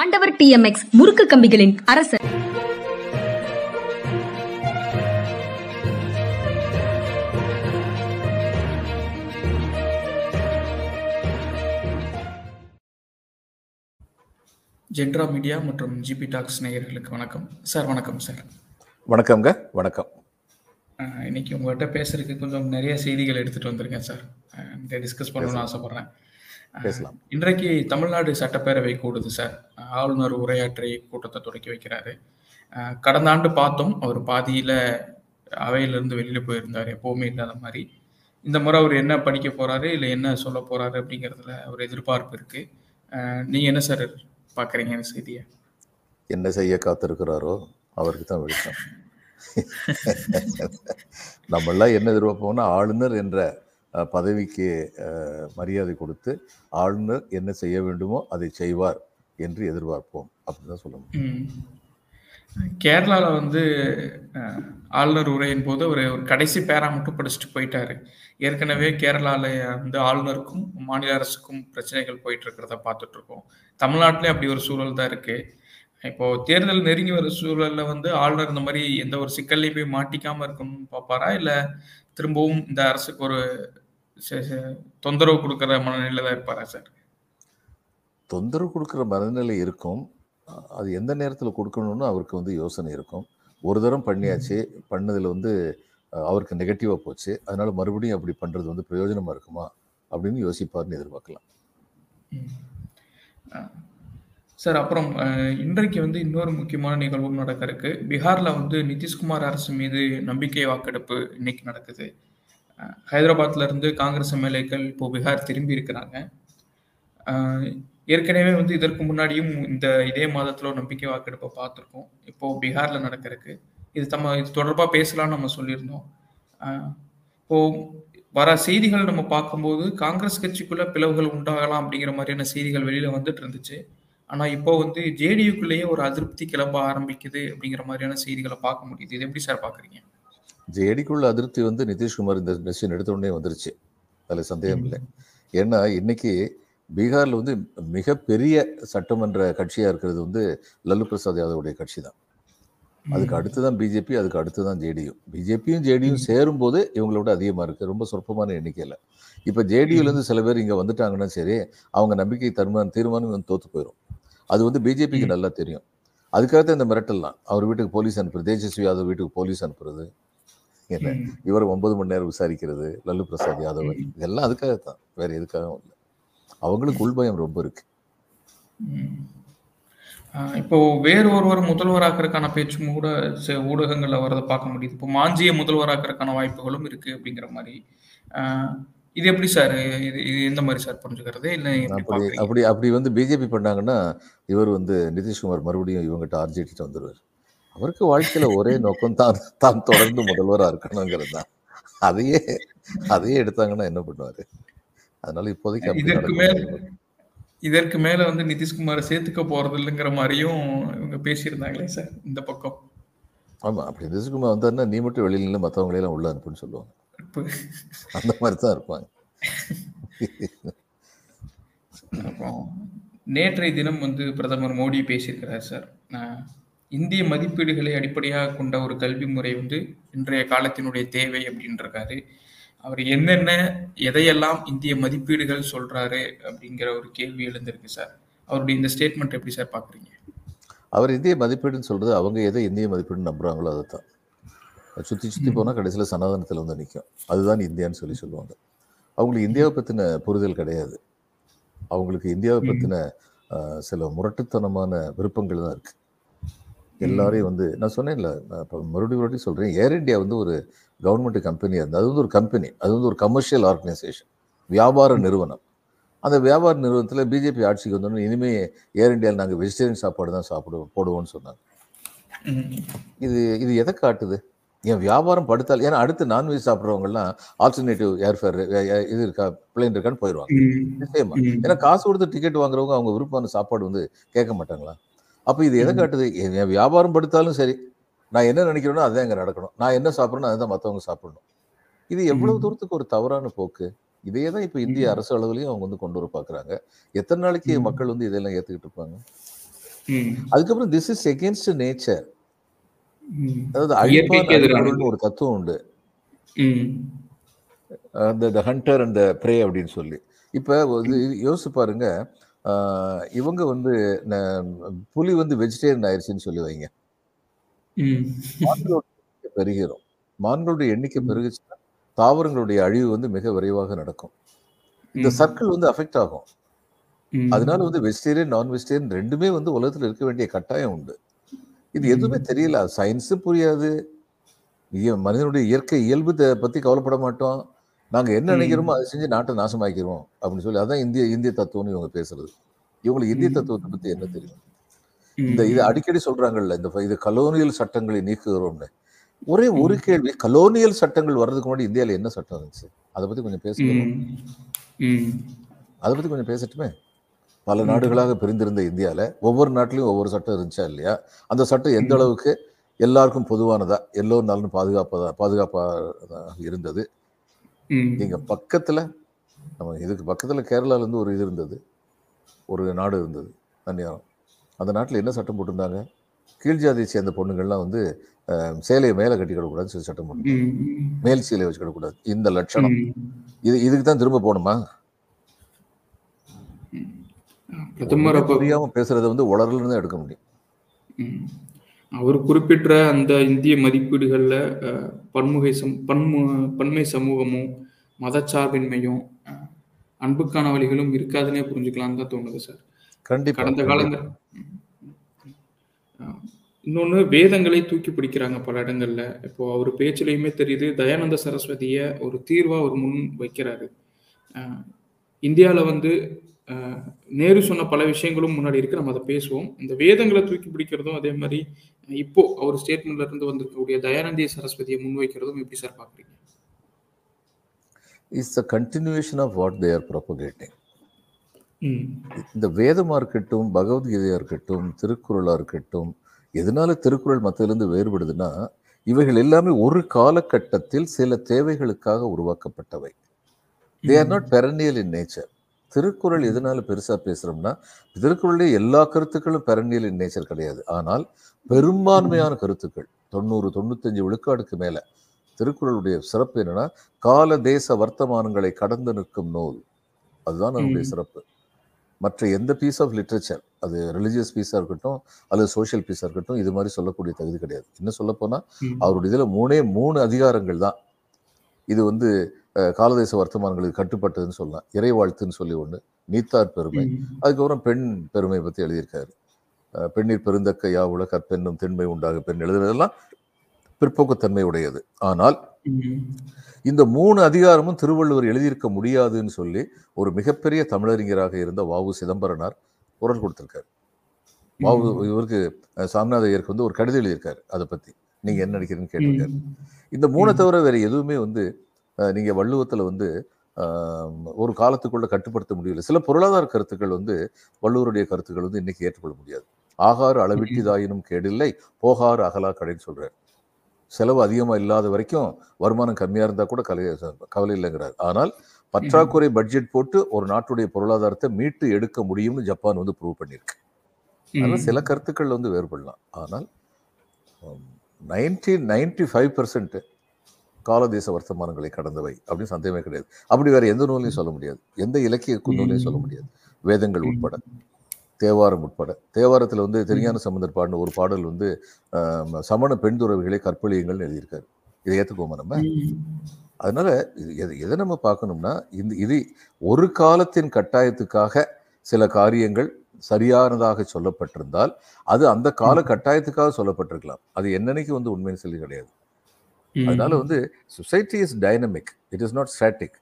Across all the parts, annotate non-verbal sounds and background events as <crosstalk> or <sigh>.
ஆண்டவர் டிஎம்எக்ஸ் முறுக்கு கம்பிகளின் அரசர். ஜென்ட்ரா மீடியா மற்றும் ஜிபி டாக்ஸ் நேயர்களுக்கு வணக்கம். சார் வணக்கம் சார். வணக்கம்ங்க வணக்கம். இன்னைக்கு உங்கள்கிட்ட பேசுறதுக்கு கொஞ்சம் நிறைய செய்திகள் எடுத்துட்டு வந்திருக்கேன் சார். டிஸ்கஸ் பண்ணணும்னு ஆசைப்படுறேன். பேசலாம். இன்றைக்கு தமிழ்நாடு சட்டப்பேரவை கூடுது சார். ஆளுநர் உரையாற்றி கூட்டத்தை தொடக்கி வைக்கிறாரு. கடந்த ஆண்டு பார்த்தோம் அவர் பாதியில அவையிலிருந்து வெளியில போயிருந்தார் எப்பவுமே இல்லாத மாதிரி. இந்த முறை அவர் என்ன படிக்க போறாரு இல்லை என்ன சொல்ல போறாரு அப்படிங்கிறதுல ஒரு எதிர்பார்ப்பு இருக்கு. அஹ் நீங்க என்ன சார் பாக்குறீங்க இந்த செய்தியை? என்ன செய்ய காத்திருக்கிறாரோ அவருக்கு தான் வெளிச்சம். <laughs> <laughs> நம்மெல்லாம் என்ன எதிர்பார்ப்போம்னா ஆளுநர் என்ற பதவிக்கு மரியாதை கொடுத்து ஆளுநர் என்ன செய்ய வேண்டுமோ அதை செய்வார் என்று எதிர்பார்ப்போம். அப்படின்னு தான் சொல்ல முடியும். கேரளாவில் வந்து ஆளுநர் உரையின் போது ஒரு ஒரு கடைசி பேரா மட்டும் படிச்சுட்டு போயிட்டாரு. ஏற்கனவே கேரளாவில் வந்து ஆளுநருக்கும் மாநில அரசுக்கும் பிரச்சனைகள் போயிட்டு இருக்கிறத பார்த்துட்டு இருக்கோம் தமிழ்நாட்டிலே அப்படி ஒரு சூழல் தான் இருக்கு. இப்போ தேர்தல் நெருங்கி வர சூழல்ல வந்து ஆளுநர் இந்த மாதிரி எந்த ஒரு சிக்கல்லையும் போய் மாட்டிக்காம இருக்கணும்னு பார்ப்பாரா? இல்ல திரும்பவும் இந்த அரசுக்கு ஒரு தொந்தரவு கொடுக்கிற மனநிலையில தான் இருப்பாரா சார்? தொந்தரவு கொடுக்குற மனநிலை இருக்கும். அது எந்த நேரத்தில் கொடுக்கணும்னு அவருக்கு வந்து யோசனை இருக்கும். ஒரு தரம் பண்ணியாச்சு. பண்ணதில் வந்து அவருக்கு நெகட்டிவாக போச்சு. அதனால மறுபடியும் அப்படி பண்ணுறது வந்து பிரயோஜனமாக இருக்குமா? அப்படின்னு யோசிப்பார்னு எதிர்பார்க்கலாம். சார் அப்புறம் இன்றைக்கு வந்து இன்னொரு முக்கியமான நிகழ்வும் நடக்க இருக்கு பீகார்ல வந்து நிதிஷ்குமார் அரசு மீது நம்பிக்கை வாக்கெடுப்பு இன்னைக்கு நடக்குது. ஹைதராபாத்ல இருந்து காங்கிரஸ் எம்எல்ஏக்கள் இப்போ பீகார் திரும்பி இருக்கிறாங்க. ஏற்கனவே வந்து இதற்கு முன்னாடியும் இந்த இதே மாதத்துல நம்பிக்கை வாக்கெடுப்பை பார்த்துருக்கோம். இப்போ பீகார்ல நடக்கிறதுக்கு. இது நம்ம இது தொடர்பாக பேசலாம்னு நம்ம சொல்லியிருந்தோம். இப்போ வர செய்திகள் நம்ம பார்க்கும்போது காங்கிரஸ் கட்சிக்குள்ள பிளவுகள் உண்டாகலாம் அப்படிங்கிற மாதிரியான செய்திகள் வெளியில வந்துட்டு இருந்துச்சு. ஆனா இப்போ வந்து ஜேடியுக்குள்ளேயே ஒரு அதிருப்தி கிளம்ப ஆரம்பிக்குது அப்படிங்கிற மாதிரியான செய்திகளை பார்க்க முடியுது. இது எப்படி சார் பாக்குறீங்க ஜேடிக்குள்ள அதிருப்தி வந்து நிதிஷ்குமார் இந்த டெசிஷன் எடுத்த உடனே வந்துருச்சு. அதில் சந்தேகம் இல்லை. ஏன்னா இன்னைக்கு பீகார்ல வந்து மிகப்பெரிய சட்டமன்ற கட்சியா இருக்கிறது வந்து லல்லு பிரசாத் யாதவுடைய கட்சி தான் அதுக்கு அடுத்து தான் பிஜேபி அதுக்கு அடுத்து தான் ஜேடியு. பிஜேபியும் ஜேடியும் சேரும்போது இவங்களோட அதிகமாக இருக்குது ரொம்ப சொற்பமான எண்ணிக்கையில் இப்போ ஜேடியூலேருந்து சில பேர் இங்கே வந்துட்டாங்கன்னா சரி அவங்க நம்பிக்கை தருமானம் தீர்மானம் வந்து தோற்று போயிடும் அது வந்து பிஜேபிக்கு நல்லா தெரியும். அதுக்காக தான் இந்த மிரட்டல்லாம். அவர் வீட்டுக்கு போலீஸ் அனுப்புறது. தேஜஸ்வி யாதவ் வீட்டுக்கு போலீஸ் அனுப்புறது. என்ன. இவரை ஒன்பது மணி நேரம் விசாரிக்கிறது லல்லு பிரசாத் யாதவ் இதெல்லாம் அதுக்காக தான் வேற எதுக்காகவும் இல்லை. அவங்களுக்கு உள்பயம் ரொம்ப இருக்கு. இப்போ வேறு ஒருவர் முதல்வராக்கிறதுக்கான பேச்சும் கூட ஊடகங்கள்ல வரதை பார்க்க முடியுது. இப்போ மாஞ்சியை முதல்வராக்கிறதுக்கான வாய்ப்புகளும் இருக்கு அப்படிங்கிற மாதிரி. இது எப்படி சார்? இது இது எந்த மாதிரி சார் புரிஞ்சுக்கிறது? இல்லை அப்படி அப்படி அப்படி வந்து பிஜேபி பண்ணாங்கன்னா இவர் வந்து நிதிஷ்குமார் மறுபடியும் இவங்ககிட்ட ஆர்ஜிட்டு வந்துடுவார் அவருக்கு வாழ்க்கையில ஒரே நோக்கம் தான் தான் தொடர்ந்து முதல்வரா இருக்கணுங்கிறது தான். அதையே அதையே எடுத்தாங்கன்னா என்ன பண்ணுவாரு? அதனால இப்போதைக்கு இதற்கு மேல் இதற்கு மேல வந்து நிதிஷ்குமாரை சேர்த்துக்க போறது இல்லைங்கிற மாதிரியும் இவங்க பேசியிருந்தாங்களே சார் இந்த பக்கம். ஆமா அப்படி நிதிஷ்குமார் வந்தாருன்னா நீ மட்டும் வெளியில இல்லை மற்றவங்களையெல்லாம் உள்ள அனுப்புன்னு சொல்லுவாங்க. அந்த மாதிரி தான் இருப்பாங்க. நேற்றைய தினம் வந்து பிரதமர் மோடி பேசியிருக்கிறார் சார். இந்திய மதிப்பீடுகளை அடிப்படையாக கொண்ட ஒரு கல்வி முறை வந்து இன்றைய காலத்தினுடைய தேவை அப்படின்றாரு அவர் என்னென்ன எதையெல்லாம் இந்திய மதிப்பீடுகள் சொல்றாரு அப்படிங்கிற ஒரு கேள்வி எழுந்திருக்கு சார். அவருடைய இந்த ஸ்டேட்மெண்ட் எப்படி சார் பாக்குறீங்க அவர் இந்திய மதிப்பீடுன்னு சொல்றது அவங்க எதை இந்திய மதிப்பீடுன்னு நம்புறாங்களோ அதை தான் சுற்றி சுற்றி போனால் கடைசியில் சனாதனத்தில் வந்து நிற்கும் அதுதான் இந்தியான்னு சொல்லி சொல்லுவாங்க. அவங்களுக்கு இந்தியாவை பற்றின புரிதல் கிடையாது. அவங்களுக்கு இந்தியாவை பற்றின சில முரட்டுத்தனமான விருப்பங்கள் தான் இருக்கு. எல்லாரையும் வந்து நான் சொன்னேன்ல இப்போ மறுபடியும் மறுபடியும் சொல்கிறேன் ஏர் இந்தியா வந்து ஒரு கவர்மெண்ட் கம்பெனியாக இருந்தது அது வந்து ஒரு கம்பெனி அது வந்து ஒரு கமர்ஷியல் ஆர்கனைசேஷன் வியாபார நிறுவனம். அந்த வியாபார நிறுவனத்தில் பிஜேபி ஆட்சிக்கு வந்தோடனே இனிமேல் ஏர் இந்தியாவில் நாங்கள் வெஜிடேரியன் சாப்பாடு தான் சாப்பிடுவோம் போடுவோம்னு சொன்னாங்க. இது இது எதை காட்டுது? என் வியாபாரம் படுத்தால் ஏன்னா அடுத்து நான்வெஜ் சாப்பிட்றவங்கலாம் ஆல்டர்னேட்டிவ் ஏர்ஃபேர் இது இருக்கா பிளேன் இருக்கான்னு போயிடுவாங்க. நிச்சயமா. ஏன்னா காசு கொடுத்து டிக்கெட் வாங்குறவங்க அவங்க விருப்பமான சாப்பாடு வந்து கேட்க மாட்டாங்களா? அப்போ இது எதை. காட்டுது? என் வியாபாரம் படுத்தாலும் சரி. நான் என்ன நினைக்கிறேனோ அதுதான் இங்கே நடக்கணும். நான் என்ன சாப்பிட்றேனோ அதுதான் மற்றவங்க சாப்பிடணும். இது எவ்வளவு. தூரத்துக்கு ஒரு தவறான போக்கு? இதையே தான் இப்போ இந்திய. அரசு அளவுலையும் அவங்க வந்து கொண்டு வர பார்க்குறாங்க எத்தனை நாளைக்கு. மக்கள் வந்து இதெல்லாம் ஏற்றுக்கிட்டு இருப்பாங்க? அதுக்கப்புறம் திஸ் இஸ் எகேன்ஸ்ட் நேச்சர். அதாவது அழிப்பான் ஒரு தத்துவம் உண்டு. அந்த த ஹண்டர் அண்ட் ப்ரே அப்படின்னு சொல்லி. இப்போ யோசிச்சு பாருங்க. இவங்க வந்து புலி வந்து வெஜிடேரியன் ஆயிடுச்சுன்னு சொல்லி வைங்க. ம், மான்களோட எண்ணிக்கை பெருகிரும். மான்களுடைய எண்ணிக்கை பெருகுச்சுன்னா தாவரங்களுடைய அழிவு வந்து மிக விரைவாக நடக்கும். இந்த. சர்க்கிள் வந்து அஃபெக்ட் ஆகும். அதனால வந்து வெஜிடேரியன் நான் வெஜிடேரியன் ரெண்டுமே வந்து உலகத்தில் இருக்க வேண்டிய கட்டாயம் உண்டு. இது எதுவுமே தெரியல. சயின்ஸும் புரியாது. மனிதனுடைய இயற்கை இயல்பு பத்தி கவலைப்பட மாட்டோம். நாங்க என்ன. நினைக்கிறோமோ அதை செஞ்சு நாட்டை நாசமாக்கிறோம் அப்படின்னு சொல்லி அதான் இந்திய இந்திய தத்துவம்னு இவங்க பேசுறது இவங்களுக்கு இந்திய. தத்துவத்தை பத்தி என்ன தெரியும். இந்த இது அடிக்கடி சொல்றாங்கல்ல இந்த இது கலோனியல் சட்டங்களை நீக்குகிறோம்னு ஒரே ஒரு கேள்வி கலோனியல் சட்டங்கள் வர்றதுக்கு முன்னாடி இந்தியாவில் என்ன சட்டம் இருந்துச்சு அதை பத்தி கொஞ்சம் பேசுகிறோம் ம். ம். அதை பத்தி கொஞ்சம் பேசட்டுமே பல நாடுகளாக பிரிந்திருந்த இந்தியாவில் ஒவ்வொரு நாட்டிலையும் ஒவ்வொரு சட்டம் இருந்துச்சா இல்லையா அந்த சட்டம் எந்த. அளவுக்கு எல்லாருக்கும் பொதுவானதா எல்லோரும் நலனும் பாதுகாப்பதா பாதுகாப்பாக இருந்தது ம். இங்க பக்கத்துல நம்ம இதுக்கு பக்கத்துல கேரளால இருந்து ஒரு இது இருந்தது. ஒரு நாடு இருந்தது தனியாரம் அந்த நாட்டில் என்ன சட்டம் போட்டிருந்தாங்க? கீழ் ஜாதியை சேர்ந்த பொண்ணுங்கள்லாம் வந்து சேலையை மேலே கட்டி கிடக்கூடாதுன்னு சொல்லி சட்டம் போட்டு. மேல் சீலை வச்சு கிடக்கூடாது இந்த லட்சணம். இது இதுக்கு தான் திரும்ப போகணுமா? பிரதமர் புரியாம பேசுறத வந்து உளறல் தான் எடுக்க முடியும். அவர் குறிப்பிட்ட அந்த இந்திய மதிப்பீடுகள்ல பன்முகை சம் பன்மு பன்மை சமூகமும் மதச்சார்பின்மையும் அன்புக்கான வழிகளும் இருக்காதுன்னே புரிஞ்சுக்கலாம்னு தான் தோணுது சார். கண்டிப்பா கடந்த. காலங்கள் இன்னொன்று வேதங்களை தூக்கி பிடிக்கிறாங்க பல இடங்கள்ல. இப்போ அவர் பேச்சிலையுமே தெரியுது தயானந்த சரஸ்வதியை ஒரு தீர்வா அவர் முன் வைக்கிறாரு. இந்தியாவில் வந்து நேரு சொன்ன பல விஷயங்களும் முன்னாடி இருக்கு. நம்ம அதை பேசுவோம். இந்த வேதங்களை தூக்கி பிடிக்கிறதும் அதே மாதிரி இப்போ அவர் ஸ்டேட்மெண்ட்ல இருந்து வந்திருக்கக்கூடிய தயானந்திய சரஸ்வதியை முன்வைக்கிறதும் எப்படி சார் பாக்குறீங்க is the continuation of what they are propagating இந்த வேதமா இருக்கட்டும் பகவத்கீதையா இருக்கட்டும் திருக்குறளா இருக்கட்டும் எதனால திருக்குறள் மத்தியிலிருந்து வேறுபடுதுன்னா இவைகள் எல்லாமே ஒரு காலகட்டத்தில் சில தேவைகளுக்காக உருவாக்கப்பட்டவை. They are not perennial in nature Thirukkural எதனால பெருசா பேசுறோம்னா திருக்குறளே எல்லா கருத்துக்களும் இன் நேச்சர் கிடையாது. ஆனால் பெரும்பான்மையான கருத்துக்கள் தொண்ணூறு தொண்ணூத்தஞ்சு விழுக்காடுக்கு மேல திருக்குறளுடைய சிறப்பு என்னன்னா கால தேச வர்த்தமானங்களை கடந்து நிற்கும் நூல். அதுதான் அதனுடைய. சிறப்பு. மற்ற எந்த பீஸ் ஆஃப் லிட்ரேச்சர் அது ரிலிஜியஸ் பீஸாக இருக்கட்டும் அல்லது சோஷியல் பீஸாக இருக்கட்டும் இது மாதிரி சொல்லக்கூடிய தகுதி கிடையாது. இன்னும் சொல்ல போனால் ம். அவருடைய இதில் மூணே மூணு அதிகாரங்கள் தான். இது வந்து காலதேச வர்த்தமானங்களுக்கு கட்டுப்பட்டதுன்னு சொல்லலாம். இறை வாழ்த்துன்னு சொல்லி ஒன்று நீத்தார் பெருமை. அதுக்கப்புறம் பெண் பெருமை பற்றி எழுதியிருக்காரு. பெண்ணீர் பெருந்தக்க யாவுல கற்பெண்ணும் தென்மை உண்டாக பெண் எழுதுனதெல்லாம் பிற்போக்குத்தன்மை உடையது ஆனால். இந்த மூணு அதிகாரமும் திருவள்ளுவர் எழுதியிருக்க முடியாதுன்னு சொல்லி ஒரு மிகப்பெரிய தமிழறிஞராக இருந்த வாவு சிதம்பரனார் குரல் கொடுத்திருக்காரு. வாவு இவருக்கு சாமிநாத ஐயருக்கு வந்து ஒரு கடிதம் எழுதியிருக்காரு. அதை பத்தி நீங்க என்ன நினைக்கிறீங்கன்னு கேட்டிருக்காரு. இந்த மூணை. தவிர வேற எதுவுமே வந்து அஹ், நீங்க வள்ளுவத்துல வந்து ஒரு காலத்துக்குள்ள கட்டுப்படுத்த முடியல. சில பொருளாதார கருத்துக்கள் வந்து வள்ளுவருடைய கருத்துக்கள் வந்து இன்னைக்கு ஏற்றுக்கொள்ள முடியாது. ஆகாறு அளவிட்டிதாயினும் கேடில்லை போகாறு அகலா கடைன்னு சொல்றாரு. செலவு அதிகமா இல்லாத வரைக்கும் வருமானம் கம்மியா இருந்தா கூட கலை கவலை இல்லைங்கிறார். ஆனால் பற்றாக்குறை பட்ஜெட் போட்டு ஒரு நாட்டுடைய பொருளாதாரத்தை மீட்டு எடுக்க முடியும்னு ஜப்பான் வந்து ப்ரூவ் பண்ணியிருக்கு. அதனால. சில கருத்துக்கள் வந்து வேறுபடலாம். ஆனால் நைன்டி நைன்டி ஃபைவ் பர்சன்ட் காலதேச வர்த்தமானங்களை கடந்தவை அப்படின்னு சந்தேகமே கிடையாது. அப்படி வேற எந்த நூலையும் சொல்ல முடியாது. எந்த இலக்கிய நூலையும் சொல்ல முடியாது. வேதங்கள் உட்பட தேவாரம் உட்பட. தேவாரத்தில் வந்து திருஞான சம்பந்தர் பாடின ஒரு பாடல் வந்து சமண பெண் துறவிகளை கற்பழியுங்கள்னு எழுதியிருக்காரு. இதை ஏற்றுக்கோமா நம்ம. அதனால இது எதை எதை நம்ம பார்க்கணும்னா இந்த இது ஒரு காலத்தின் கட்டாயத்துக்காக சில காரியங்கள் சரியானதாக சொல்லப்பட்டிருந்தால் அது அந்த கால கட்டாயத்துக்காக சொல்லப்பட்டிருக்கலாம். அது என்னன்னைக்கு வந்து உண்மைன்னு சொல்லி கிடையாது. அதனால வந்து society is dynamic it is not static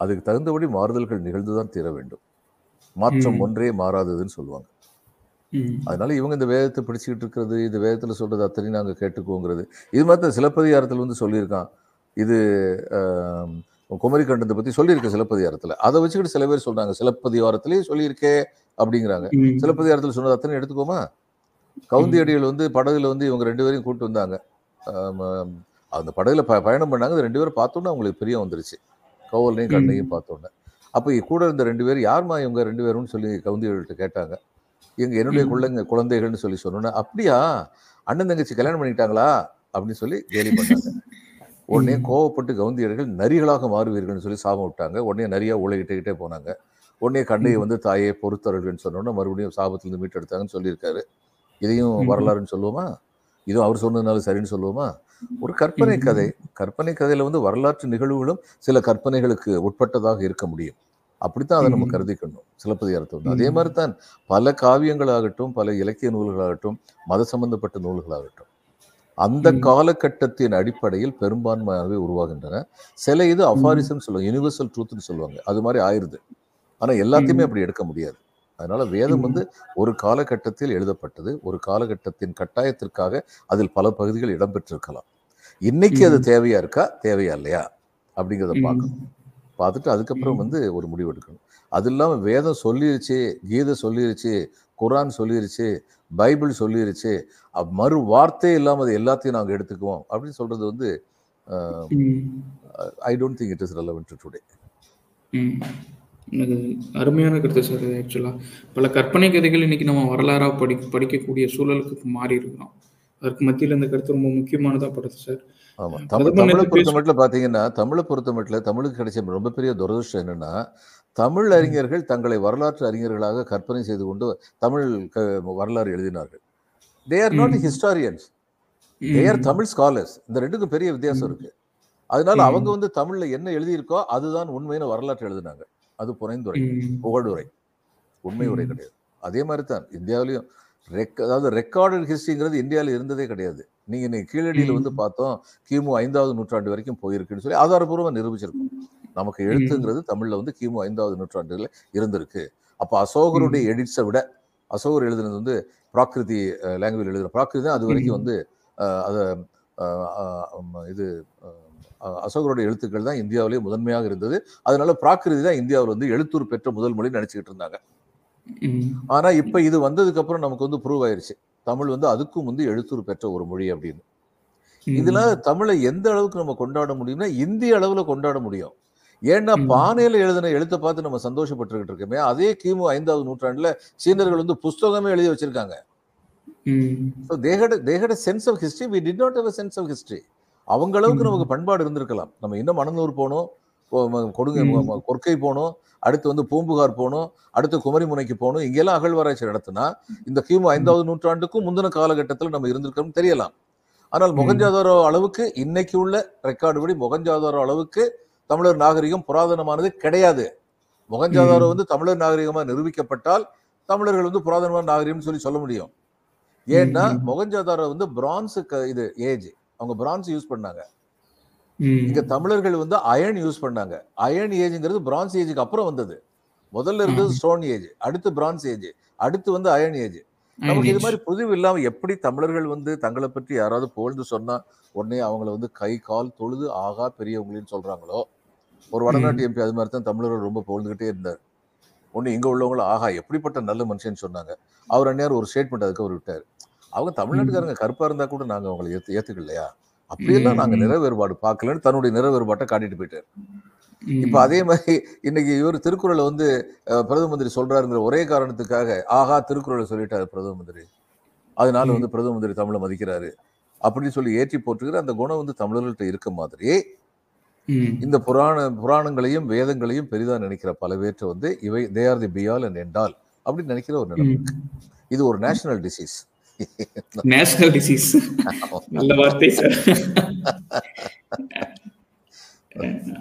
அதுக்கு தகுந்தபடி மாறுதல்கள் நிகழ்ந்துதான் தீர வேண்டும். மாற்றம். ஒன்றே மாறாததுன்னு சொல்லுவாங்க. அதனால இவங்க இந்த வேதத்தை பிடிச்சிக்கிட்டு இருக்கிறது இது வேதத்தில் சொல்றது அத்தனையும் நாங்கள் கேட்டுக்குவோங்கிறது. இது மாதிரி சிலப்பதிகாரத்தில் வந்து சொல்லியிருக்கான். இது ஆம், குமரி கண்டத்தை பற்றி சொல்லியிருக்க சிலப்பதிகாரத்தில். அதை வச்சுக்கிட்டு சில பேர் சொல்றாங்க சிலப்பதிகாரத்திலேயே சொல்லியிருக்கே அப்படிங்கிறாங்க. சிலப்பதிகாரத்தில் சொன்னது அத்தனை எடுத்துக்கோமா கவுந்தி அடிகள் வந்து படகுல வந்து இவங்க ரெண்டு பேரையும் கூப்பிட்டு வந்தாங்க. அந்த படகுல ப பயணம் பண்ணாங்க. ரெண்டு பேரும் பார்த்தோன்னே அவங்களுக்கு பிரியம் வந்துருச்சு. கவுலையும் கண்ணையும் பார்த்தோன்னே. அப்போ கூட இருந்த ரெண்டு பேர் யாரும்மா இவங்க ரெண்டு பேரும்னு சொல்லி கவுந்திகள்கிட்ட கேட்டாங்க. எங்க என்னுடைய. குழந்தைங்க குழந்தைகள்னு சொல்லி சொன்னோன்னா அப்படியா? அண்ணன் தங்கச்சி கல்யாணம் பண்ணிட்டாங்களா அப்படின்னு சொல்லி கேலி பண்ணாங்க. உடனே. கோவப்பட்டு கவுந்தியர்கள் நரிகளாக மாறுவீர்கள்னு சொல்லி சாபம் விட்டாங்க. உடனே நிறைய உலகிட்டுக்கிட்டே போனாங்க. உடனே கண்ணையை. வந்து தாயே பொறுத்தவர்கள்னு சொன்னோன்னா மறுபடியும் சாபத்திலிருந்து மீட்டெடுத்தாங்கன்னு சொல்லியிருக்காரு. இதையும். வரலாறுன்னு சொல்லுவோமா? இதுவும் அவர் சொன்னதுனால சரின்னு சொல்லுவோமா? ஒரு கற்பனை. கதை கற்பனை கதையில வந்து வரலாற்று நிகழ்வுகளும் சில கற்பனைகளுக்கு உட்பட்டதாக இருக்க முடியும் அப்படித்தான் அதை நம்ம. கருதிக்கணும் சிலப்பதிகாரத்தை வந்து அதே. மாதிரி தான் பல காவியங்களாகட்டும் பல இலக்கிய நூல்களாகட்டும் மத சம்பந்தப்பட்ட நூல்களாகட்டும் அந்த. காலகட்டத்தின் அடிப்படையில் பெரும்பான்மையாகவே உருவாகின்றன சில இது. அஃபாரிசம் சொல்லுவாங்க யூனிவர்சல் ட்ரூத்னு சொல்லுவாங்க அது மாதிரி ஆயிருது ஆனா எல்லாத்தையுமே. அப்படி எடுக்க முடியாது அதனால வேதம். வந்து ஒரு காலகட்டத்தில் எழுதப்பட்டது ஒரு காலகட்டத்தின் கட்டாயத்திற்காக அதில் பல பகுதிகள் இடம்பெற்றிருக்கலாம் இன்னைக்கு அது. தேவையா இருக்கா தேவையா இல்லையா அப்படிங்கிறத. பார்க்கணும் பார்த்துட்டு அதுக்கப்புறம். வந்து ஒரு முடிவு எடுக்கணும் அது இல்லாமல் வேதம் சொல்லிருச்சு கீதை சொல்லிருச்சு குரான் சொல்லிருச்சு பைபிள் சொல்லிருச்சு மறு வார்த்தை இல்லாமல் அது எல்லாத்தையும் நாங்கள் எடுத்துக்குவோம் அப்படின்னு சொல்றது வந்து. I don't think it is relevant today. எனக்கு அருமையான கருத்து சார் இது ஆக்சுவலாக பல கற்பனை கதைகள் இன்னைக்கு நம்ம வரலாறாக படி படிக்கக்கூடிய சூழலுக்கு இப்போ மாறி இருக்கிறோம் அதற்கு மத்தியில் இந்த கருத்து ரொம்ப முக்கியமானதாக படுது சார் ஆமா தமிழ் பொறுத்த மட்டும் பார்த்தீங்கன்னா தமிழை பொறுத்த மட்டும் தமிழுக்கு கிடைச்ச ரொம்ப பெரிய துரதிருஷ்டம் என்னன்னா தமிழ். அறிஞர்கள் தங்களை வரலாற்று அறிஞர்களாக கற்பனை செய்து கொண்டு தமிழ் வரலாறு எழுதினார்கள் they are not. Historians they are. Tamil scholars இந்த ரெண்டுக்கும் பெரிய வித்தியாசம். இருக்கு அதனால அவங்க. வந்து தமிழ்ல என்ன எழுதியிருக்கோ அதுதான் உண்மையான வரலாற்று எழுதினாங்க அது புனைந்துரை. புகழுரை உண்மை உரை. கிடையாது அதே மாதிரி தான் இந்தியாவிலையும் ரெக் அதாவது ரெக்கார்டட் ஹிஸ்ட்ரிங்கிறது இந்தியாவில் இருந்ததே கிடையாது நீங்க இன்னைக்கு கீழடியில் வந்து. பார்த்தோம் கிமு ஐந்தாவது நூற்றாண்டு வரைக்கும் போயிருக்குன்னு சொல்லி ஆதாரபூர்வமாக நிரூபிச்சிருக்கோம் நமக்கு. எழுத்துங்கிறது தமிழ்ல வந்து கிமு ஐந்தாவது நூற்றாண்டுல இருந்திருக்கு அப்ப அசோகருடைய. எடிட்ஸை விட அசோகர் எழுதுனது வந்து பிராகிருதி லாங்குவேஜ் எழுதுன பிராகிருதி அது வரைக்கும். வந்து அத இது அசோகருடைய எழுத்துக்கள் தான் இந்தியாவிலேயே முதன்மையாக இருந்தது. அதனால பிராகிருதி தான் இந்தியாவில் வந்து எழுத்தூர் பெற்ற முதல் மொழி நினைச்சுக்கிட்டு இருந்தாங்க. ஆனா இப்ப இது வந்ததுக்கு அப்புறம் நமக்கு வந்து ப்ரூவ் ஆயிருச்சு. தமிழ் வந்து அதுக்கும் வந்து எழுத்தூர் பெற்ற ஒரு மொழி அப்படின்னு. இதுல. தமிழை எந்த அளவுக்கு நம்ம கொண்டாட முடியும்னா இந்திய அளவுல கொண்டாட முடியும். ஏன்னா. பானையில எழுதின எழுத்தை பார்த்து நம்ம சந்தோஷப்பட்டுக்கிட்டு இருக்கோமே அதே கிமு ஐந்தாவது நூற்றாண்டுல சீனர்கள் வந்து புஸ்தகமே எழுதி வச்சிருக்காங்க. They got a they got a sense of history we did not have sense of history அவங்க அளவுக்கு ம். நமக்கு பண்பாடு இருந்திருக்கலாம் நம்ம இன்னும் மணந்தூர் போனோம் கொடுங்க கொற்கை போனோம் அடுத்து வந்து பூம்புகார் போனோம் அடுத்து குமரிமுனைக்கு போகணும் இங்கெல்லாம் அகழ்வாராய்ச்சி நடத்தினா இந்த கிமு. ஐந்தாவது நூற்றாண்டுக்கும் முந்தின காலகட்டத்தில் நம்ம இருந்திருக்கோம் தெரியலாம் ஆனால். மொகஞ்சாதாரோ அளவுக்கு இன்னைக்கு உள்ள ரெக்கார்டு படி மொகஞ்சாதாரோ அளவுக்கு தமிழர் நாகரிகம் புராதனமானது கிடையாது மொகஞ்சாதாரோ. வந்து தமிழர் நாகரிகமா நிரூபிக்கப்பட்டால் தமிழர்கள் வந்து புராதனமான நாகரிகம்னு சொல்லி சொல்ல முடியும் ஏன்னா. மொகஞ்சாதாரோ வந்து பிரான்ஸ் இது ஏஜ் அவங்க பிரான்ஸ் யூஸ் பண்ணாங்க. இங்க தமிழர்கள் வந்து அயன் யூஸ் பண்ணாங்க அயன் ஏஜ்ங்கிறது பிரான்ஸ் ஏஜுக்கு அப்புறம் வந்தது முதல்ல. இருந்தது ஸ்டோன் ஏஜ் அடுத்து பிரான்ஸ் ஏஜ் அடுத்து வந்து அயன் ஏஜ் நமக்கு இது. மாதிரி புதிவு இல்லாம எப்படி தமிழர்கள் வந்து தங்களை பற்றி யாராவது புகழ்ந்து சொன்னா உடனே அவங்கள வந்து கை கால் தொழுது ஆகா பெரியவங்களின்னு சொல்றாங்களோ ஒரு. வடநாட்டு எம்பி அது மாதிரி தான் தமிழர்கள் ரொம்ப புகழ்ந்துகிட்டே இருந்தார் ஒண்ணு இங்க உள்ளவங்கள ஆஹா எப்படிப்பட்ட நல்ல மனுஷன்னு சொன்னாங்க அவர் அந்நேரம் ஒரு ஸ்டேட்மெண்ட் அதுக்கு அவர் விட்டார் அவங்க. தமிழ்நாட்டுக்காரங்க கருப்பா இருந்தா கூட நாங்க அவங்களை ஏத்து ஏத்துக்கலையா அப்படியெல்லாம் நாங்க. நிற வேறுபாடு பார்க்கலன்னு தன்னுடைய நிற வேறுபாட்டை காட்டிட்டு போயிட்டார் இப்ப. அதே மாதிரி இன்னைக்கு இவர் திருக்குறளை வந்து பிரதம மந்திரி சொல்றாருங்கிற ஒரே காரணத்துக்காக ஆஹா திருக்குறளை சொல்லிட்டாரு பிரதம மந்திரி அதனால. வந்து பிரதம மந்திரி தமிழை மதிக்கிறாரு அப்படின்னு சொல்லி ஏற்றி போட்டுக்கிற அந்த குணம் வந்து தமிழர்கள்ட்ட இருக்க மாதிரி. இந்த புராண புராணங்களையும் வேதங்களையும் பெரிதா நினைக்கிற பல பேர்ட்ட வந்து இவை they are the Piyal and எண்டால் அப்படின்னு நினைக்கிற ஒரு நிலைமை இது ஒரு நேஷனல் டிசீஸ் <laughs> நேஷனல் டிசீஸ் <laughs> நல்ல வார்த்தை சார் <laughs>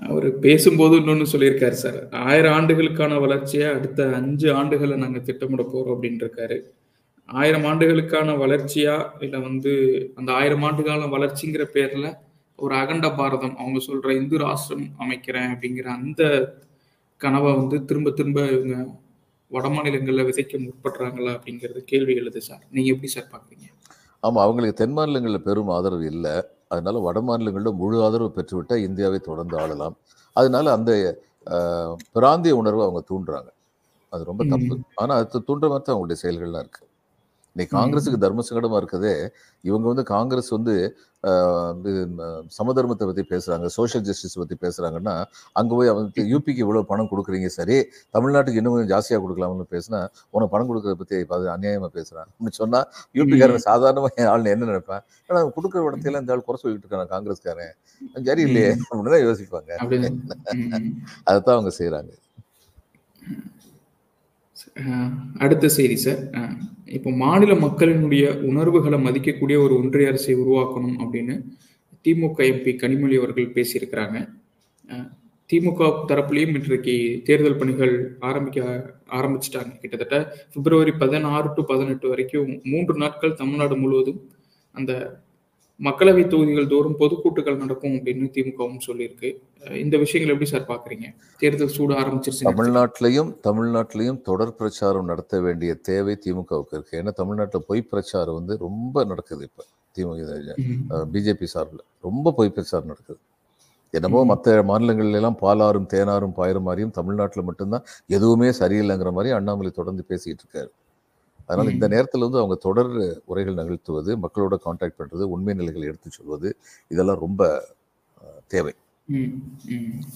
அவர் பேசும்போது இன்னொன்னு சொல்லியிருக்காரு சார் ஆயிரம் ஆண்டுகளுக்கான வளர்ச்சியை அடுத்த அஞ்சு ஆண்டுகளை நாங்க திட்டமிட போறோம் அப்படின்னு இருக்காரு ஆயிரம் ஆண்டுகளுக்கான வளர்ச்சியா இல்ல வந்து அந்த ஆயிரம் ஆண்டு கால வளர்ச்சிங்கிற பேர்ல ஒரு அகண்ட பாரதம் அவங்க சொல்ற இந்து ராஷ்டிரம் அமைக்கிறேன் அப்படிங்கிற அந்த கனவை வந்து திரும்ப திரும்ப இவங்க வட மாநிலங்கள்ல விதைக்க முற்படுறாங்களா அப்படிங்கிறது கேள்வி எழுது சார். நீங்க எப்படி சார் பாக்குறீங்க? ஆமா அவங்களுக்கு தென் மாநிலங்களில் பெரும் ஆதரவு இல்லை. அதனால வட மாநிலங்களில் முழு ஆதரவு பெற்றுவிட்டால் இந்தியாவை தொடர்ந்து ஆளலாம். அதனால அந்த பிராந்திய உணர்வை அவங்க தூண்டுறாங்க. அது ரொம்ப தப்பு. ம். ஆனா அது தூண்டுற மாதிரி அவங்களுடைய செயல்கள்லாம் இருக்கு. இன்னைக்கு காங்கிரஸுக்கு தர்ம சங்கடமா இருக்கதே. இவங்க வந்து காங்கிரஸ் வந்து சமதர்மத்தை பத்தி பேசுறாங்க சோஷியல் ஜஸ்டிஸ் பத்தி பேசுறாங்கன்னா அங்க போய் அவங்க யூபிக்கு இவ்வளவு பணம் கொடுக்குறீங்க சரி. தமிழ்நாட்டுக்கு இன்னும் கொஞ்சம் ஜாஸ்தியா கொடுக்கலாம்னு பேசினா உனக்கு பணம் கொடுக்கறத பத்தி அநியாயமா பேசுறான். அப்படின்னு சொன்னா யூபிக்காரன் சாதாரணமா என் ஆள் என்ன நினைப்பேன்? அவன் கொடுக்குற இடத்துல இந்த ஆள் குறை சொல்லிட்டு இருக்கான் காங்கிரஸ்காரன். சரி இல்லையே அப்படின்னு தான் யோசிப்பாங்க. அதைத்தான் அவங்க செய்றாங்க. அஹ் அடுத்த செய்தி சார். இப்போ மாநில மக்களினுடைய உணர்வுகளை மதிக்கக்கூடிய ஒரு ஒன்றிய அரசை உருவாக்கணும் அப்படின்னு திமுக எம்பி கனிமொழி அவர்கள் பேசியிருக்கிறாங்க. திமுக தரப்புலையும் இன்றைக்கு தேர்தல் பணிகள் ஆரம்பிக்க ஆரம்பிச்சிட்டாங்க. கிட்டத்தட்ட பிப்ரவரி பதினாறு டு பதினெட்டு வரைக்கும் மூன்று நாட்கள் தமிழ்நாடு முழுவதும் அந்த மக்களவை தொகுதிகள் தோறும் பொதுக்கூட்டுகள் நடக்கும் அப்படின்னு திமுகவும் சொல்லியிருக்கு. இந்த விஷயங்கள் எப்படி சார் பாக்குறீங்க தேர்தல் சூடு ஆரம்பிச்சிருச்சு தமிழ்நாட்டிலையும் தமிழ்நாட்டிலையும் தொடர் பிரச்சாரம் நடத்த வேண்டிய தேவை திமுகவுக்கு இருக்கு. ஏன்னா தமிழ்நாட்டில் பொய் பிரச்சாரம் வந்து ரொம்ப நடக்குது இப்போ திமுக பிஜேபி சார்பில். ரொம்ப பொய் பிரச்சாரம் நடக்குது. என்னமோ மற்ற மாநிலங்கள்ல எல்லாம் பாலாறும் தேனாரும் பாயிரம் மாதிரியும் தமிழ்நாட்டில் மட்டும்தான் எதுவுமே சரியில்லைங்கிற மாதிரி அண்ணாமலை தொடர்ந்து பேசிட்டு இருக்காரு. அதனால இந்த நேரத்தில் வந்து அவங்க தொடர் உரைகள் நிகழ்த்துவது மக்களோட கான்டாக்ட் பண்றது உண்மை நிலைகளை எடுத்து சொல்வது இதெல்லாம் ரொம்ப தேவை.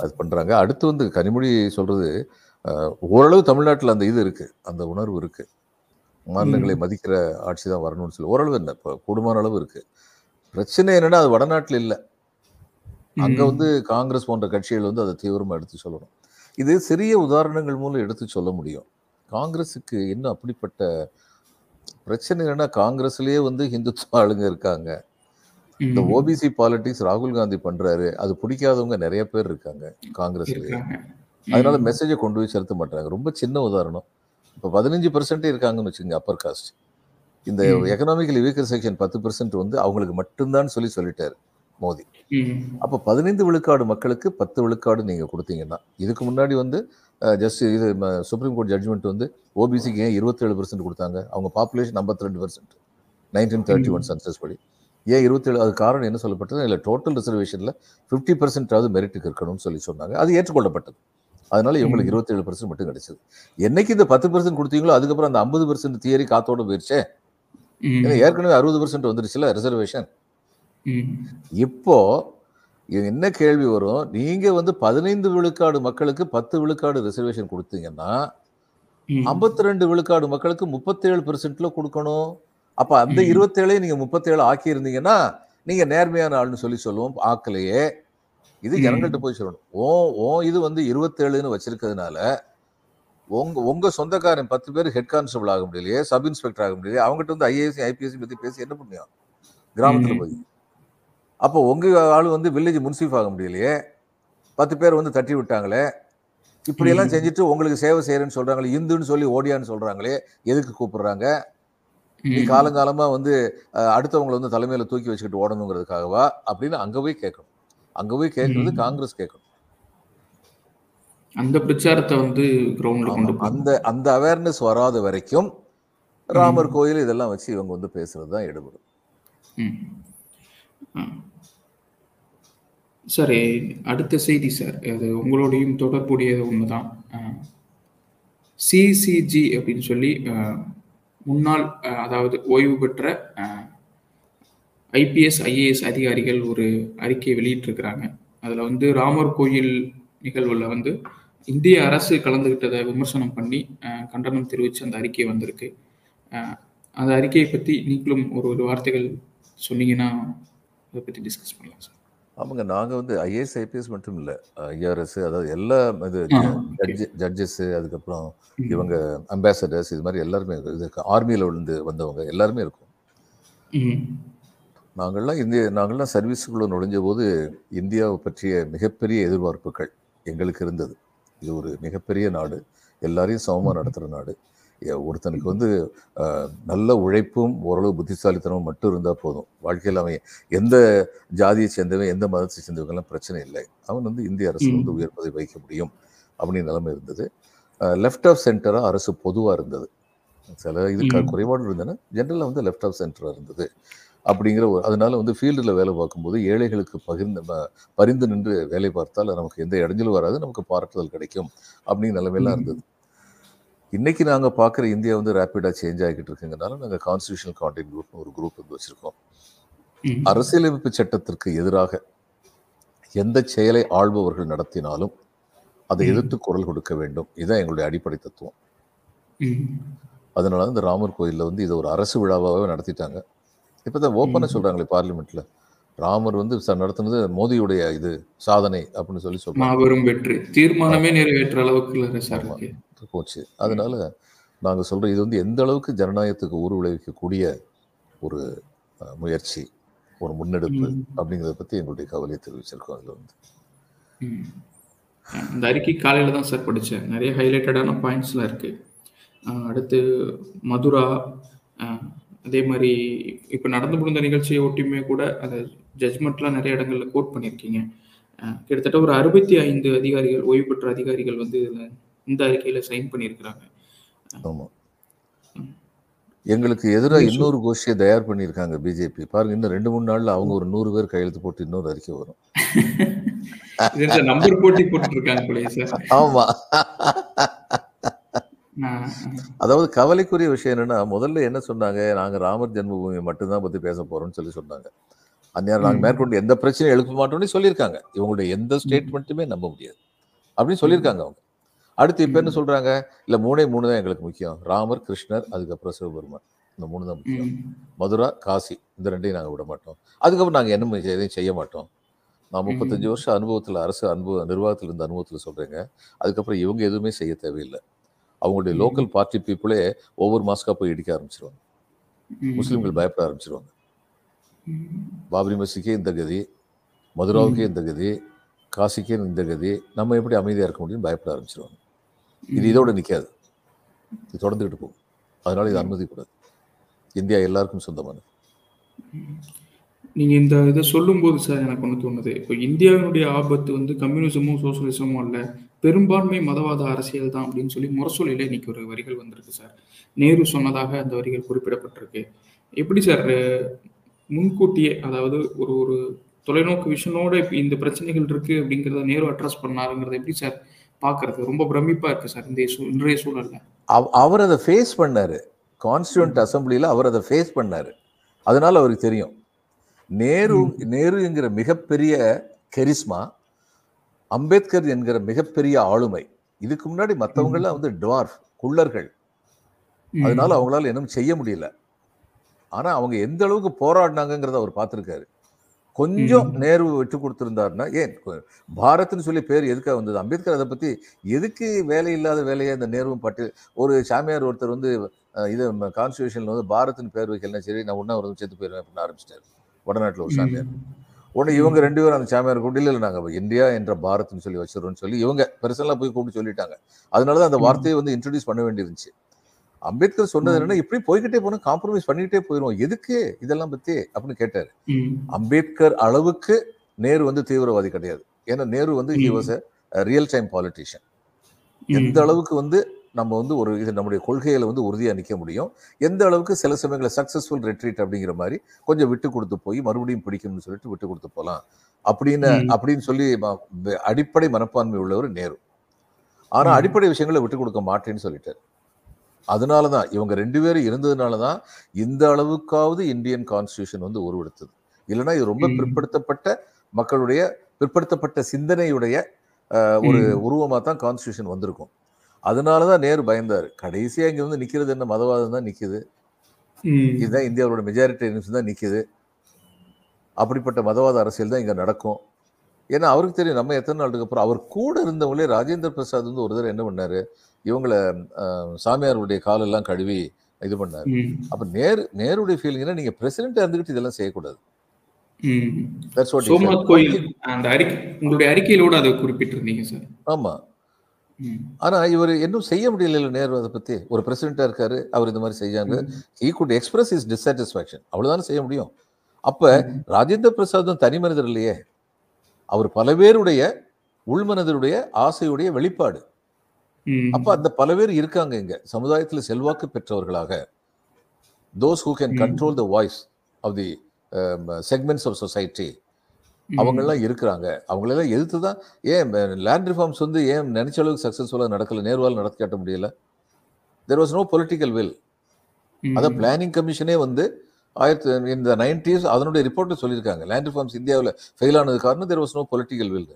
அது பண்றாங்க. அடுத்து வந்து கனிமொழி சொல்றது அஹ், ஓரளவு தமிழ்நாட்டில் அந்த இது இருக்கு. அந்த உணர்வு இருக்கு. மாநிலங்களை மதிக்கிற ஆட்சி தான் வரணும்னு சொல்லி. ஓரளவு என்ன இப்போ கூடுமான அளவு இருக்கு. பிரச்சனை என்னன்னா அது வடநாட்டில் இல்லை. அங்க வந்து காங்கிரஸ் போன்ற கட்சிகள் வந்து அதை தீவிரமா எடுத்து சொல்லணும். இது சிறிய உதாரணங்கள் மூலம் எடுத்து சொல்ல முடியும். காங்கிரஸுக்கு என்ன அப்படிப்பட்ட பிரச்சனை என்னன்னா காங்கிரஸ்லயே வந்து ஹிந்துத்துவ ஆளுங்க இருக்காங்க. இந்த ஓபிசி பாலிடிக்ஸ் ராகுல் காந்தி பண்றாரு. அது பிடிக்காதவங்க நிறைய பேர் இருக்காங்க காங்கிரஸ்லயே. அதனால மெசேஜை கொண்டு போய் செலுத்த மாட்டாங்க. ரொம்ப சின்ன உதாரணம். இப்போ பதினஞ்சு பர்சன்டே இருக்காங்கன்னு வச்சுக்கோங்க அப்பர் காஸ்ட் இந்த. எக்கனாமிக்கலி வீக்கர் செக்ஷன் பத்து பர்சன்ட் வந்து அவங்களுக்கு மட்டும்தான் சொல்லி சொல்லிட்டாரு மோடி அப்போ பதினைந்து விழுக்காடு மக்களுக்கு பத்து விழுக்காடு நீங்க கொடுத்தீங்கன்னா இதுக்கு முன்னாடி வந்து ஜஸ்ட் இது சுப்ரீம் கோர்ட் ஜட்ஜ்மெண்ட் வந்து ஓபிசிக்கு ஏன் இருபத்தேழு பர்சன்ட் கொடுத்தாங்க? அவங்க பாப்புலேஷன் ஐம்பத்தி ரெண்டு percent nineteen thirty one census படி. ஏன் இருபத்தேழு அது காரணம் என்ன சொல்லப்பட்டது? இல்லை டோட்டல் ரிசர்வேஷனில் ஃபிஃப்டி பர்சன்டாவது மெரிட்டுக்கு இருக்கணும்னு சொல்லி சொன்னாங்க. அது ஏற்றுக்கொள்ளப்பட்டது. அதனால இவங்களுக்கு இருபத்தேழு பர்சன்ட் மட்டும் கிடைச்சது. என்னைக்கு இந்த பத்து பர்சன்ட் கொடுத்தீங்களோ அதுக்கப்புறம் அந்த ஐம்பது பர்சன்ட் தியரி காத்தோட போயிருச்சே. ஏன்னா ஏற்கனவே அறுபது பர்சன்ட் வந்துருச்சுல ரிசர்வேஷன் இப்போ என்ன கேள்வி வரும்? நீங்க வந்து பதினைந்து விழுக்காடு மக்களுக்கு பத்து விழுக்காடு ரிசர்வேஷன் கொடுத்தீங்கன்னா ஐம்பத்தி ரெண்டு விழுக்காடு மக்களுக்கு முப்பத்தேழு பெர்சென்ட்ல கொடுக்கணும். அப்ப அந்த. இருபத்தேழையும் நீங்க முப்பத்தேழு ஆக்கி இருந்தீங்கன்னா நீங்க நேர்மையான ஆள்னு சொல்லி சொல்லுவோம் ஆக்கலையே. இது ம். ஜனங்கள்ட்ட போய் சொல்லணும். ஓ ஓ இது வந்து இருபத்தேழுன்னு வச்சிருக்கிறதுனால உங்க உங்க சொந்தக்காரன் பத்து பேர் ஹெட் கான்ஸ்டபிள் ஆக முடியலையே சப் இன்ஸ்பெக்டர் ஆக முடியலையே அவங்ககிட்ட வந்து ஐஏஎஸ் ஐபிஎஸ் பத்தி பேசி என்ன பண்ணியும்? கிராமத்துல. போய். அப்போ உங்க ஆளு வந்து வில்லேஜ் முன்சீஃப் ஆக முடியலையே. பத்து பேர் வந்து தட்டி விட்டாங்களே. இப்படியெல்லாம். செஞ்சுட்டு உங்களுக்கு சேவை செய்யறேன்னு சொல்றாங்களே இந்துன்னு சொல்லி ஓடியான்னு சொல்றாங்களே எதுக்கு கூப்பிடுறாங்க? நீ காலங்காலமா வந்து அடுத்தவங்களை வந்து தலைமையில தூக்கி வச்சுக்கிட்டு ஓடணுங்கிறதுக்காகவா அப்படின்னு அங்க போய் கேட்கணும். அங்க போய் கேட்கறது. காங்கிரஸ் கேட்கணும். அந்த பிரச்சாரத்தை வந்து கிரவுண்ட்ல கொண்டு அந்த அந்த அவேர்னஸ் வராத வரைக்கும் ராமர் கோயில் இதெல்லாம் வச்சு இவங்க வந்து பேசுறது தான் எடுபடும். சார் அடுத்த செய்தி சார் அது உங்களோடையும் தொடர்புடையது ஒன்று தான் சிசிஜி அப்படின்னு சொல்லி முன்னாள் அதாவது ஓய்வு பெற்ற ஐபிஎஸ் ஐஏஎஸ் அதிகாரிகள் ஒரு அறிக்கையை வெளியிட்டிருக்கிறாங்க. அதில் வந்து ராமர் கோயில் நிகழ்வில் வந்து இந்திய அரசு கலந்துக்கிட்டதை விமர்சனம் பண்ணி கண்டனம் தெரிவித்து அந்த அறிக்கை வந்திருக்கு. அந்த அறிக்கையை பற்றி நீங்களும் ஒரு ஒரு வார்த்தைகள் சொன்னீங்கன்னா அதை பற்றி டிஸ்கஸ் பண்ணலாம் சார் ஆமாங்க. நாங்க வந்து ஐஏஎஸ் ஐபிஎஸ் மட்டும் இல்ல. ஐஆர்எஸ் அதாவது எல்லா இது ஆ, okay. ஜட்ஜஸ் அதுக்கப்புறம். இவங்க அம்பாசடர்ஸ் இது மாதிரி எல்லாருமே இது ஆர்மியில விழுந்து வந்தவங்க எல்லாருமே இருக்கும். நாங்கள்லாம் இந்திய நாங்கள்லாம் சர்வீஸுக்குள்ள நுழைஞ்ச போது இந்தியாவை பற்றிய மிகப்பெரிய எதிர்பார்ப்புகள் எங்களுக்கு இருந்தது. இது ஒரு மிகப்பெரிய நாடு. எல்லாரையும் சமமாக நடத்துகிற நாடு. ஒருத்தனுக்கு வந்து நல்ல உழைப்பும் ஓரளவு புத்திசாலித்தனமும் மட்டும் இருந்தால் போதும். வாழ்க்கையில் அவன் எந்த ஜாதியை சேர்ந்தவன் எந்த மதத்தை சேர்ந்தவங்கெல்லாம் பிரச்சனை இல்லை. அவன் வந்து இந்திய அரசு வந்து. உயர் பதவி வைக்க முடியும் அப்படின்னு நிலைமை இருந்தது. லெஃப்ட் ஆஃப் சென்டராக அரசு பொதுவாக இருந்தது. சில இது க- ம். குறைபாடு இருந்ததுன்னா ஜென்ரலாக வந்து லெஃப்ட் ஆஃப் சென்டராக இருந்தது. அப்படிங்கிற ஒரு அதனால வந்து ஃபீல்டில் வேலை பார்க்கும்போது ஏழைகளுக்கு பகிர்ந்து பரிந்து நின்று வேலை பார்த்தால் நமக்கு எந்த இடைஞ்சலும் வராது. நமக்கு பாராட்டுதல் கிடைக்கும் அப்படிங்கிற நிலைமையெல்லாம். இருந்தது. இன்னைக்கு நாங்கள் பார்க்குற இந்தியா வந்து ரேப்பிடாக சேஞ்ச் ஆகிட்டு இருக்குங்கிறனால நாங்கள் கான்ஸ்டியூஷனல் கான்டெக்ட் குரூப்னு ஒரு குரூப் வந்து வச்சுருக்கோம். அரசியலமைப்பு சட்டத்திற்கு எதிராக எந்த செயலை ஆள்பவர்கள் நடத்தினாலும் அதை. எதிர்த்து குரல் கொடுக்க வேண்டும். இதுதான் எங்களுடைய அடிப்படை தத்துவம். அதனால தான் இந்த ராமர் கோயிலில் வந்து இதை ஒரு அரசு விழாவாகவே நடத்திட்டாங்க. இப்போ தான் ஓப்பனாக. சொல்கிறாங்களே பார்லிமெண்ட்டில் ராமர் வந்து நடத்துனது மோதியுடைய இது சாதனை அப்படின்னு சொல்லி சொல்கிறாங்க மாபெரும் வெற்றி. தீர்மானமே நிறைவேற்ற அளவுக்கு இல்லை சார் போச்சு. அதனால நாங்கள் சொல்கிறோம் இது வந்து எந்த அளவுக்கு ஜனநாயகத்துக்கு ஊறு விளைவிக்கக்கூடிய ஒரு முயற்சி ஒரு முன்னெடுப்பு. அப்படிங்கிறத பற்றி எங்களுடைய கவலையை தெரிவிச்சிருக்கோம் அதில் வந்து. இந்த அறிக்கை காலையில் தான் சார் படித்தேன் நிறைய ஹைலைட்டடான பாயிண்ட்ஸ்லாம் இருக்குது அடுத்து மதுரா அதே மாதிரி இப்போ நடந்து முடிந்த நிகழ்ச்சியை ஒட்டியுமே கூட அந்த ஜட்ஜ்மெண்ட்லாம் நிறைய இடங்களில் கோட் பண்ணியிருக்கீங்க. கிட்டத்தட்ட ஒரு அறுபத்தி ஐந்து அதிகாரிகள் ஓய்வு பெற்ற அதிகாரிகள் வந்து இதில் இந்த அறிக்கையில் சைன் பண்ணியிருக்கிறாங்க. ஆமாம் எங்களுக்கு எதிராக இன்னொரு கோஷ்டியை தயார் பண்ணியிருக்காங்க பிஜேபி பாருங்க இன்னும் ரெண்டு மூணு நாள்ல அவங்க ஒரு நூறு பேர் கையெழுத்து போட்டு இன்னொரு அறிக்கை வரும். நம்பர் போட்டி போட்டுருக்காங்க ஆமா. அதாவது கவலைக்குரிய விஷயம் என்னன்னா முதல்ல என்ன சொன்னாங்க நாங்க ராமர் ஜென்மபூமி மட்டும்தான் பத்தி பேச போறோம்னு சொல்லி சொன்னாங்க. அந்நேரம் நாங்க. மேற்கொண்டு எந்த பிரச்சனையும் எழுப்ப மாட்டோம்னு சொல்லியிருக்காங்க. இவங்களுடைய எந்த ஸ்டேட்மெண்ட்டுமே நம்ப முடியாது. அப்படின்னு சொல்லியிருக்காங்க அவங்க. அடுத்து இப்ப என்ன. சொல்றாங்க இல்ல மூணே மூணு தான் எங்களுக்கு முக்கியம் ராமர் கிருஷ்ணர் அதுக்கப்புறம் சிவபெருமான் இந்த மூணு தான் முக்கியம். மதுரா காசி இந்த ரெண்டையும் நாங்கள் விட மாட்டோம் அதுக்கப்புறம் நாங்கள் என்ன எதையும் செய்ய மாட்டோம் நான் முப்பத்தஞ்சு. வருஷம் அனுபவத்தில் அரசு அனுபவ நிர்வாகத்தில் இருந்த அனுபவத்தில் சொல்கிறேங்க அதுக்கப்புறம் இவங்க எதுவுமே செய்ய தேவையில்லை அவங்களுடைய. லோக்கல் பார்ட்டி பீப்புளே ஒவ்வொரு மாஸ்கா போய் இடிக்க ஆரம்பிச்சிருவாங்க. முஸ்லீம்கள் பயப்பட ஆரம்பிச்சிருவாங்க. பாபரி மசிக்கே இந்த கதி மதுராவுக்கே இந்த கதி காசிக்கே இந்த கதி நம்ம எப்படி அமைதியாக இருக்க முடியும் பயப்பட ஆரம்பிச்சிருவாங்க இது இதோட நிற்காது இது தொடர்ந்துக்கிட்டு போகும். அதனால இது அனுமதிக்கூடாது இந்தியா எல்லாருக்கும் சொந்தமானது. நீங்க இந்த இதை சொல்லும்போது சார் எனக்கு ஒன்று தோணுது. இப்போ இந்தியாவினுடைய ஆபத்து வந்து கம்யூனிசமும் சோசியலிசமும் அல்ல பெரும்பான்மை மதவாத அரசியல் தான் அப்படின்னு சொல்லி முரசொலியில இன்னைக்கு ஒரு வரிகள் வந்திருக்கு சார். நேரு சொன்னதாக அந்த வரிகள் குறிப்பிடப்பட்டிருக்கு. எப்படி சார் முன்கூட்டியே அதாவது ஒரு ஒரு தொலைநோக்கு விஷனோட இந்த பிரச்சனைகள் இருக்கு அப்படிங்கிறத நேரு அட்ரஸ் பண்ணாருங்கிறத எப்படி சார் பார்க்கறது ரொம்ப பிரமிப்பா இருக்கு சார் இந்த இன்றைய சூழல்ல. அவ- அவர் அதை ஃபேஸ் பண்ணாரு. கான்ஸ்டியூண்ட் அசம்பிளியில் அவர் அதை ஃபேஸ் பண்ணாரு. அதனால அவருக்கு தெரியும். நேரு நேரு என்கிற மிகப்பெரிய கெரிஸ்மா அம்பேத்கர் என்கிற மிகப்பெரிய ஆளுமை. இதுக்கு முன்னாடி மற்றவங்கெல்லாம் வந்து டுவார்ஃப் குள்ளர்கள். அதனால அவங்களால இன்னும் செய்ய முடியல. ஆனா அவங்க எந்த அளவுக்கு போராடினாங்கங்கிறத அவர் பார்த்திருக்காரு. கொஞ்சம். நேரு விட்டு கொடுத்திருந்தாருன்னா ஏன்? பாரத்னு சொல்லி பேர் எதுக்காக வந்தது? அம்பேத்கர் அதை பத்தி எதுக்கு வேலை இல்லாத வேலையை இந்த நேருவும் பட்டு ஒரு சாமியார் ஒருத்தர் வந்து இது கான்ஸ்டியூஷன்ல வந்து பாரத்னு பேர் வைக்கலாம் சரி நான் உண்ணாவிரதம் செத்து போயிருவேன் அப்படின்னு ஆரம்பிச்சிட்டாரு. வடநாட்டில் ஒரு சாமியார். உடனே இவங்க ரெண்டு பேரும் அந்த சாமியார் கூப்பிட்டு இல்லை நாங்கள் இந்தியா என்ற பாரத்னு சொல்லி வச்சிடறோம்னு சொல்லி இவங்க பெருசெல்லாம் போய் கூப்பிட்டு சொல்லிட்டாங்க. அதனால தான் அந்த. வார்த்தையை வந்து இன்ட்ரடியூஸ் பண்ண வேண்டியிருந்துச்சு. அம்பேத்கர் சொன்னது. என்னன்னா இப்படி போய்கிட்டே போனா காம்ப்ரமைஸ் பண்ணிக்கிட்டே போயிடும் எதுக்கு இதெல்லாம் பத்தி அப்படின்னு கேட்டாரு. அம்பேத்கர் அளவுக்கு நேரு வந்து தீவிரவாதி கிடையாது ஏன்னா நேரு வந்து he. Was real time politician எந்த. அளவுக்கு வந்து நம்ம வந்து ஒரு இது நம்முடைய கொள்கையில வந்து உறுதியா நிக்க முடியும் எந்த அளவுக்கு சில சமயங்களில் சக்சஸ்ஃபுல் ரெட்ரீட் அப்படிங்கிற மாதிரி கொஞ்சம் விட்டு கொடுத்து போய் மறுபடியும் பிடிக்கும்னு சொல்லிட்டு விட்டு கொடுத்து போகலாம் அப்படின்னு. அப்படின்னு சொல்லி அடிப்படை மனப்பான்மை உள்ளவர் நேரு ஆனா. அடிப்படை விஷயங்களை விட்டு கொடுக்க மாட்டேன்னு சொல்லிட்டாரு அதனால தான் இவங்க ரெண்டு பேரும் இருந்ததுனால தான் இந்த அளவுக்காவது இந்தியன் கான்ஸ்டியூஷன் வந்து உருவெடுத்தது. இல்லைன்னா இது ரொம்ப. பிற்படுத்தப்பட்ட மக்களுடைய பிற்படுத்தப்பட்ட சிந்தனையுடைய ஒரு. உருவமாக தான் கான்ஸ்டியூஷன் வந்திருக்கும். அதனால தான் நேரு பயந்தார். கடைசியா இங்க வந்து நிக்கிறது என்ன? மதவாதம் தான் நிக்குது. ம். இதுதான் இந்தியாவோட மெஜாரிட்டேரியன்ஸ் தான் நிக்குது. அப்படிப்பட்ட மதவாத அரசியல் தான் இங்க நடக்கும். ஏன்னா அவருக்கு தெரியும் நம்ம எத்தனை நாளுக்கு அப்புறம் அவர் கூட இருந்தவங்களே ராஜேந்திர பிரசாத் வந்து ஒரு தடவை என்ன பண்ணாரு? இவங்கள சாமியாருடைய காலெல்லாம் கழுவி இது பண்ணாரு. அப்ப நேரு நேருடைய ஃபீலிங்னா நீங்க பிரசிடென்டா இருந்துகிட்டு இதெல்லாம் செய்யக்கூடாது. உங்களுடைய அறிக்கையிலோட அதை குறிப்பிட்டிருந்தீங்க சார். இவர் இன்னும் செய்ய முடியல நேரு அதை பத்தி. ஒரு பிரசிடென்டா இருக்காரு அவர் இந்த மாதிரி செய்யாங்க he could express his dissatisfaction அவ்வளவுதானே செய்ய முடியும். அப்ப ராஜேந்திர பிரசாத்தும் தனி மனிதர் இல்லையே. அவர் பல பேருடைய உள்மனதருடைய ஆசையுடைய வெளிப்பாடு. அப்ப அந்த பல பேர் இருக்காங்க இங்க. சமுதாயத்துல செல்வாக்கு பெற்றவர்களாக. Those who can. Control the voice of the segments of society. அவங்கெல்லாம் இருக்கிறாங்க. அவங்களெல்லாம் எதிர்த்து தான் ஏன் லேண்ட் ரிஃபார்ம்ஸ் வந்து ஏன் நினைச்ச அளவுக்கு சக்ஸஸ்ஃபுல்லாக நடக்கல? நேர்வால் நடத்தி காட்ட முடியல. There was no political will hmm. அதான் பிளானிங் கமிஷனே வந்து ஆயிரத்தி இந்த நைன்டிஸ் அதனுடைய ரிப்போர்ட்டில் சொல்லியிருக்காங்க. லேண்ட் ரிஃபார்ம்ஸ் இந்தியாவில் ஃபெயில் ஆனது காரணம் there was no political will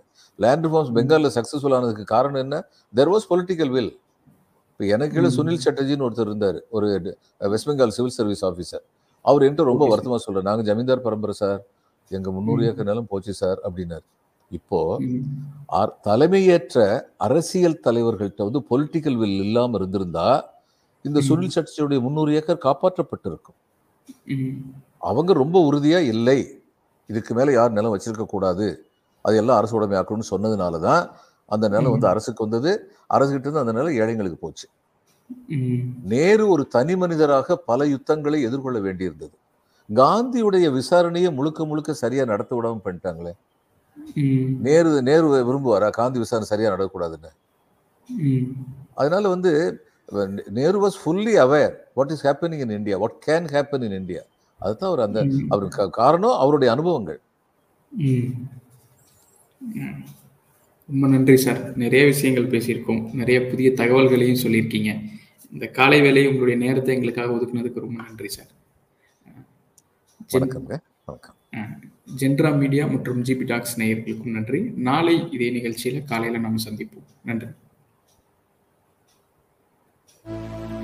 land reforms பெங்காலில் சக்ஸஸ்ஃபுல் ஆனதுக்கு காரணம் என்ன? தெர் வாஸ் பொலிட்டிக்கல் வில் இப்போ எனக்கு கீழே. சுனில் சட்டர்ஜின்னு ஒருத்தர் இருந்தார். ஒரு West Bengal civil service officer அவர் என்கிட்ட ரொம்ப. வருத்தமாக சொல்கிறார் நாங்கள் ஜமீன்தார் பரம்பரை சார். எங்கள் முந்நூறு. ஏக்கர் நிலம் போச்சு சார் அப்படின்னாரு. இப்போ தலைமையேற்ற அரசியல் தலைவர்கள்ட்ட வந்து பொலிட்டிக்கல் வில் இல்லாமல் இருந்திருந்தா இந்த. சுனில் சட்டர்ஜியுடைய முந்நூறு ஏக்கர் காப்பாற்றப்பட்டிருக்கும். அவங்க ரொம்ப உறுதியா இல்லை. இதுக்கு மேல யார் நிலம் வச்சிருக்க கூடாது? அது எல்லாம் அரசு உடைமையாக்கணும்னு சொன்னதுனால தான் அந்த நிலம் வந்து. அரசுக்கு வந்தது. அரசுகிட்ட இருந்து அந்த நிலம் ஏழைங்களுக்கு போச்சு. நேரு ஒரு தனி மனிதராக பல யுத்தங்களை எதிர்கொள்ள வேண்டியிருந்தது. காந்தியுடைய விசாரணையை முழுக்க முழுக்க சரியா நடத்த விடாம பண்ணிட்டாங்களே. நேரு நேரு விரும்புவாரா? காந்தி விசாரணை சரியா நடக்கக்கூடாதுன்னு. அதனால வந்து Nehru was fully aware what is happening in India what can happen in India அதுதான் அவர் அந்த. அவருக்கு காரணம் அவருடைய அனுபவங்கள். ரொம்ப நன்றி சார். நிறைய விஷயங்கள் பேசியிருக்கோம். நிறைய புதிய தகவல்களையும் சொல்லியிருக்கீங்க. இந்த காலை வேலை உங்களுடைய நேரத்தை எங்களுக்காக ஒதுக்குனதுக்கு ரொம்ப நன்றி சார். வணக்கம் ஜென்ரா மீடியா மற்றும் ஜிபி டாக்ஸ் நேயர்களுக்கும் நன்றி. நாளை இதே நிகழ்ச்சியில் காலையில் நம்ம சந்திப்போம். நன்றி. Thank you.